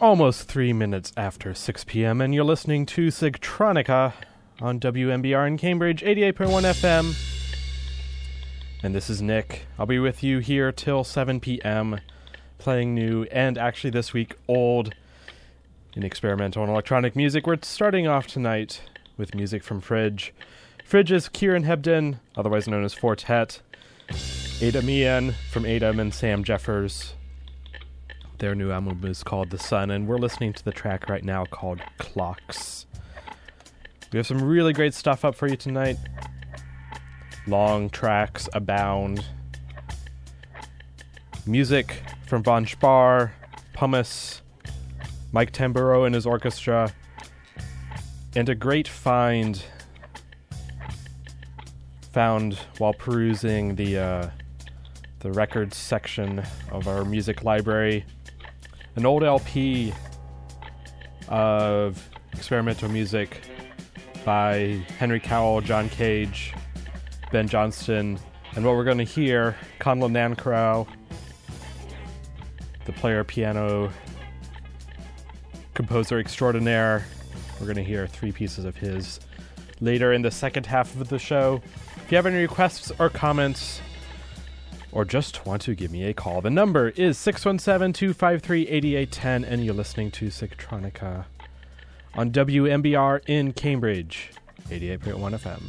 almost three minutes after 6 p.m., and you're listening to Sigtronica on WMBR in Cambridge, 88.1 FM. And this is Nick. I'll be with you here till 7 p.m., playing new and actually this week old in experimental and electronic music. We're starting off tonight with music from Fridge. Fridge is Kieran Hebden, otherwise known as Fortet. Adem Ilhan from Adem and Sam Jeffers their new album is called The Sun, and we're listening to the track right now called Clocks. We have some really great stuff up for you tonight. Long tracks abound. Music from Von Spar, Pumice, Mike Tamburo and his orchestra, and a great find found while perusing the uh, the records section of our music library an old LP of experimental music by Henry Cowell, John Cage, Ben Johnston, and what we're going to hear, Conlon Nancarrow, the player piano composer extraordinaire. We're going to hear three pieces of his later in the second half of the show. If you have any requests or comments, or just want to give me a call. The number is 617 253 8810, and you're listening to Sigtronica on WMBR in Cambridge, 88.1 FM.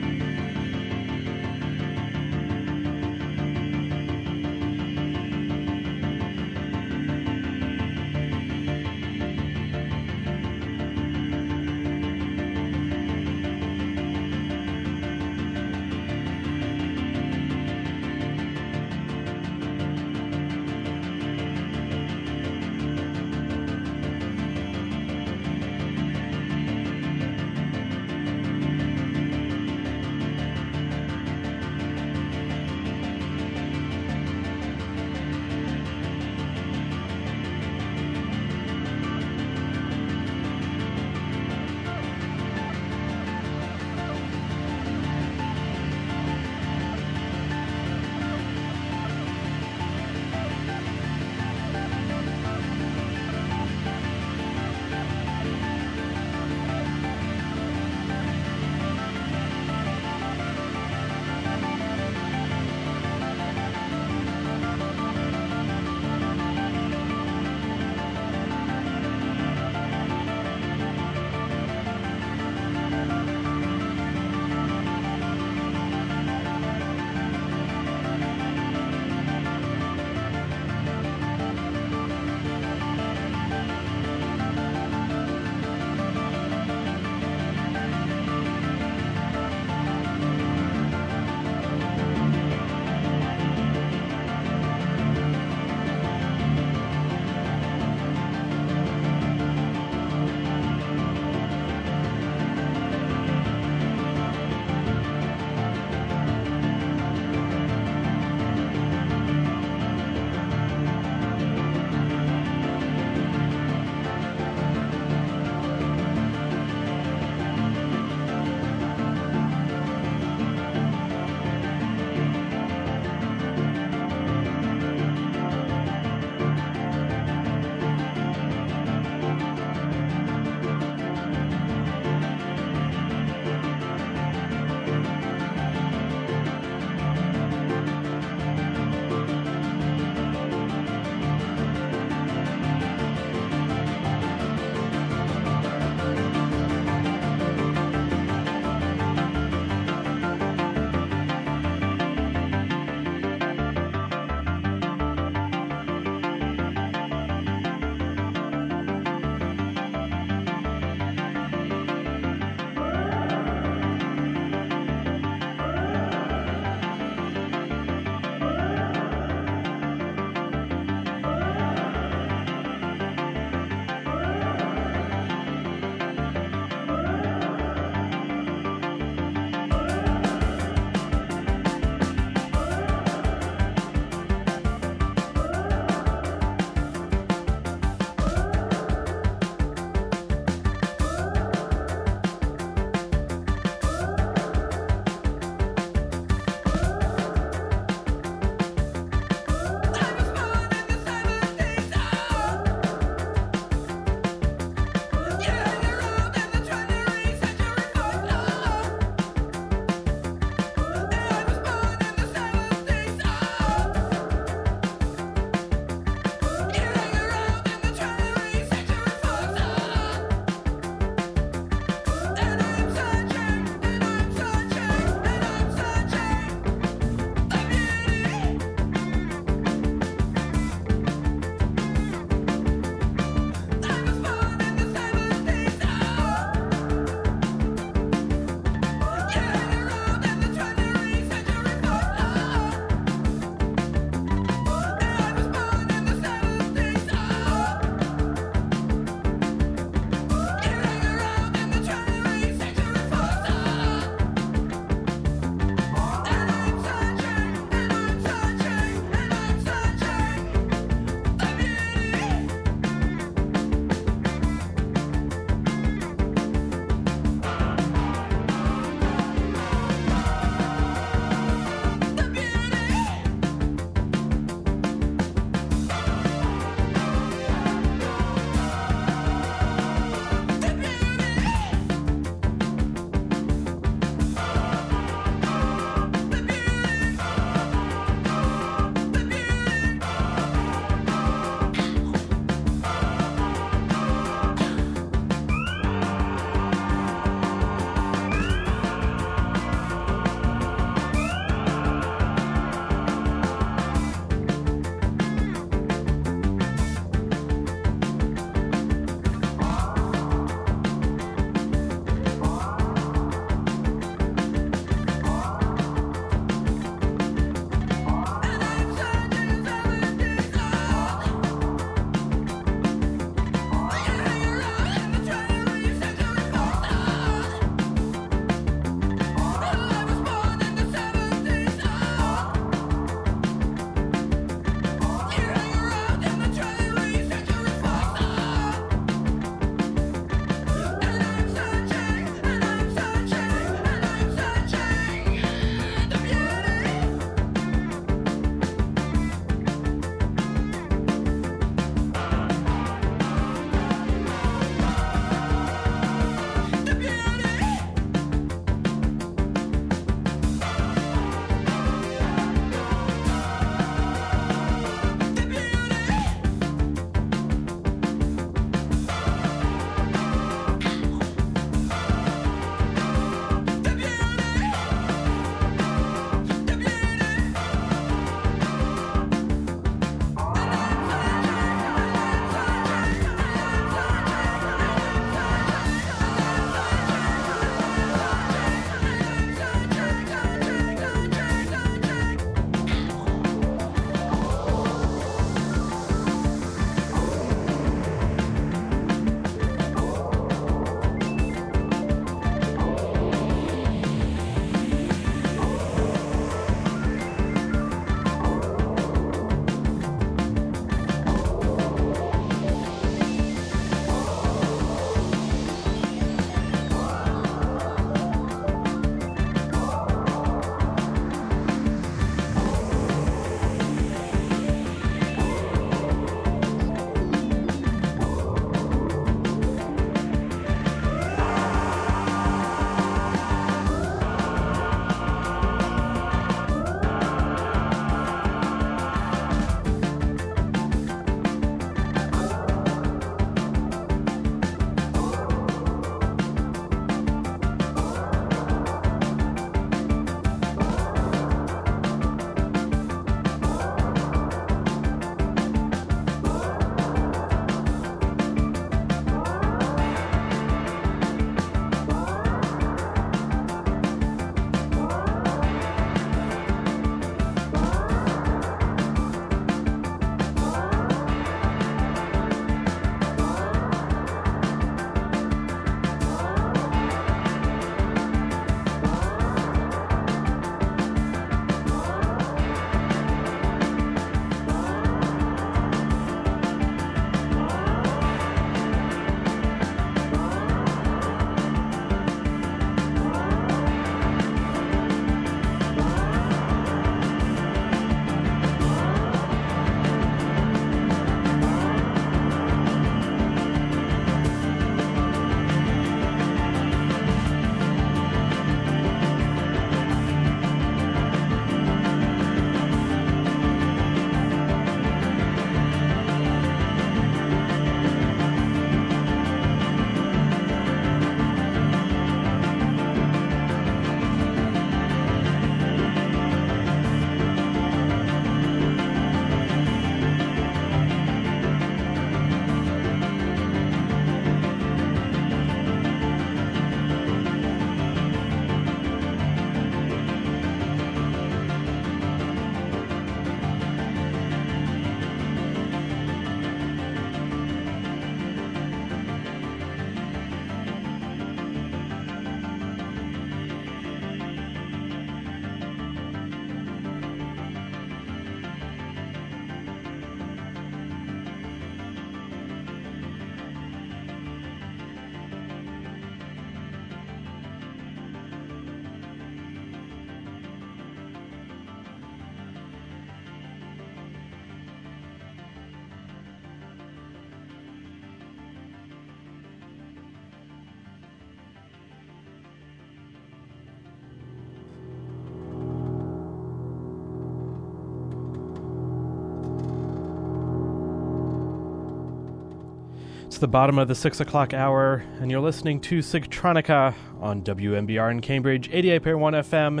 It's the bottom of the 6 o'clock hour, and you're listening to Sigtronica on WMBR in Cambridge, 88.1 FM.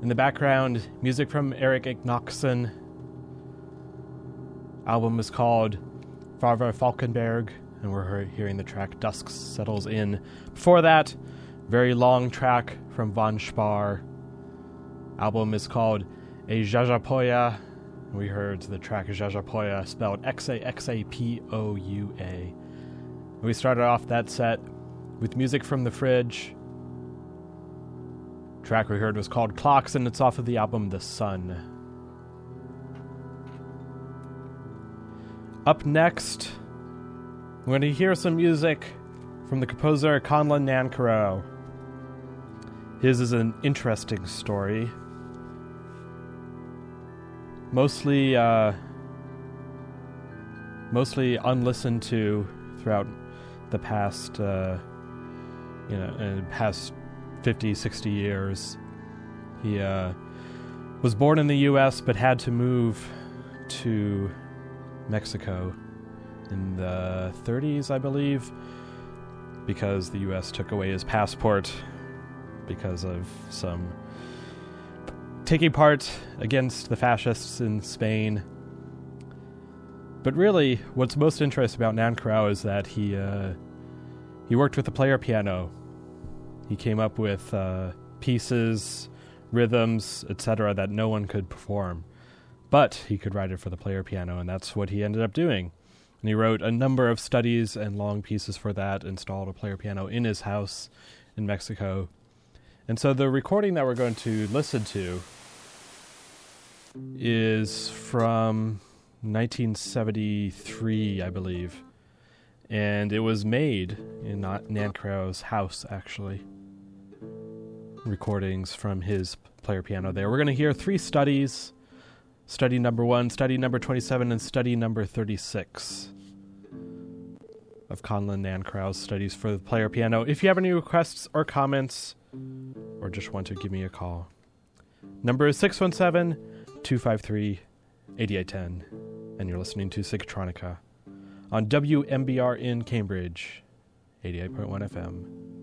In the background, music from Erik Enocksson. Album is called Farväl Falkenberg, and we're hearing the track Dusk Settles In. Before that, very long track from Von Spar. Album is called A Xaxapoya, we heard the track Xaxapoya, spelled X A X A P O U A. We started off that set with music from the Fridge. Track we heard was called Clocks, and it's off of the album The Sun. Up next, we're going to hear some music from the composer Conlon Nancarrow. His is an interesting story mostly uh, mostly unlistened to throughout the past uh, you know past 50 60 years. He uh, was born in the US but had to move to Mexico in the 30s I believe because the US took away his passport because of some taking part against the fascists in Spain. But really, what's most interesting about Nan Nancarrow is that he uh, he worked with the player piano. He came up with uh, pieces, rhythms, etc., that no one could perform, but he could write it for the player piano, and that's what he ended up doing. And he wrote a number of studies and long pieces for that. Installed a player piano in his house in Mexico. And so the recording that we're going to listen to is from 1973, I believe. And it was made in Nancarrow's house, actually. Recordings from his player piano there. We're going to hear three studies study number one, study number 27, and study number 36 of Conlon Nancarrow's studies for the player piano. If you have any requests or comments, or just want to give me a call, number is 617 253 8810, and you're listening to Sigtronica on WMBR in Cambridge, 88.1 FM.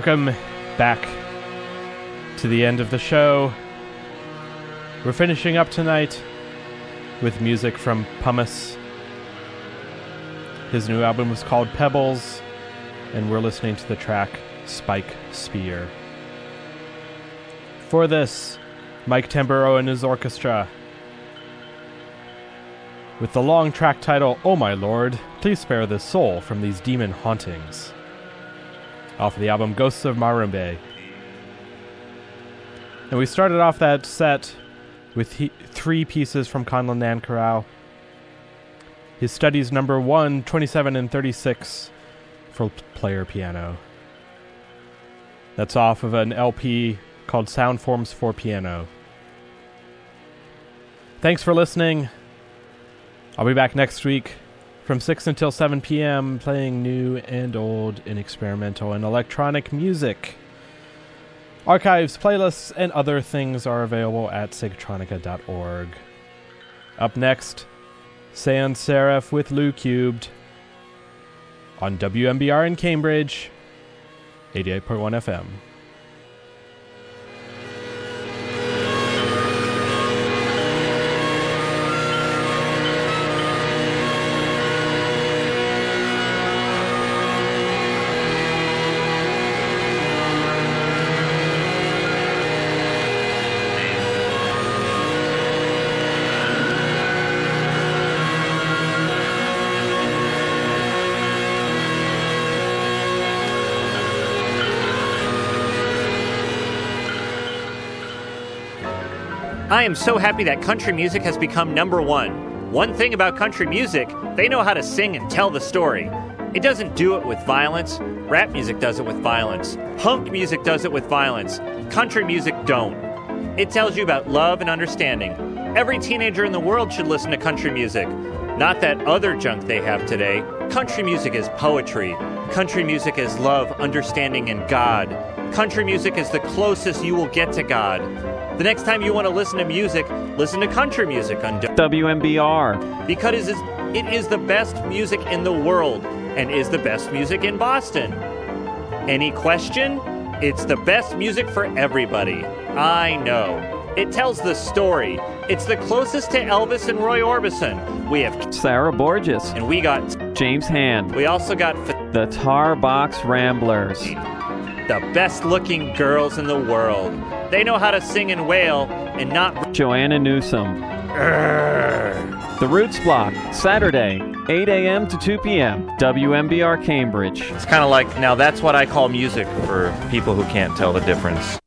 Welcome back to the end of the show. We're finishing up tonight with music from Pumice. His new album was called Pebbles, and we're listening to the track Spike Spear. For this, Mike Tamburo and his orchestra. With the long track title, Oh My Lord, please spare this soul from these demon hauntings. Off of the album Ghosts of Marumbe. And we started off that set with he- three pieces from Conlon Nancarrow. His studies number 1, 27, and 36 for player piano. That's off of an LP called Sound Forms for Piano. Thanks for listening. I'll be back next week from 6 until 7 p.m. playing new and old and experimental and electronic music. Archives, playlists, and other things are available at sigtronica.org. Up next, Sans Serif with Lou Cubed on WMBR in Cambridge, 88.1 FM. I am so happy that country music has become number one. One thing about country music, they know how to sing and tell the story. It doesn't do it with violence. Rap music does it with violence. Punk music does it with violence. Country music don't. It tells you about love and understanding. Every teenager in the world should listen to country music. Not that other junk they have today. Country music is poetry. Country music is love, understanding, and God. Country music is the closest you will get to God. The next time you want to listen to music, listen to country music on WMBR. because it is, it is the best music in the world and is the best music in Boston. Any question? It's the best music for everybody. I know. It tells the story. It's the closest to Elvis and Roy Orbison. We have Sarah Borges. and we got James Hand. we also got f- The Tarbox Ramblers. the best looking girls in the world. They know how to sing and wail and not Joanna Newsom. The Roots Block. Saturday, 8 a.m. to 2 p.m. WMBR Cambridge. It's kind of like now that's what I call music for people who can't tell the difference.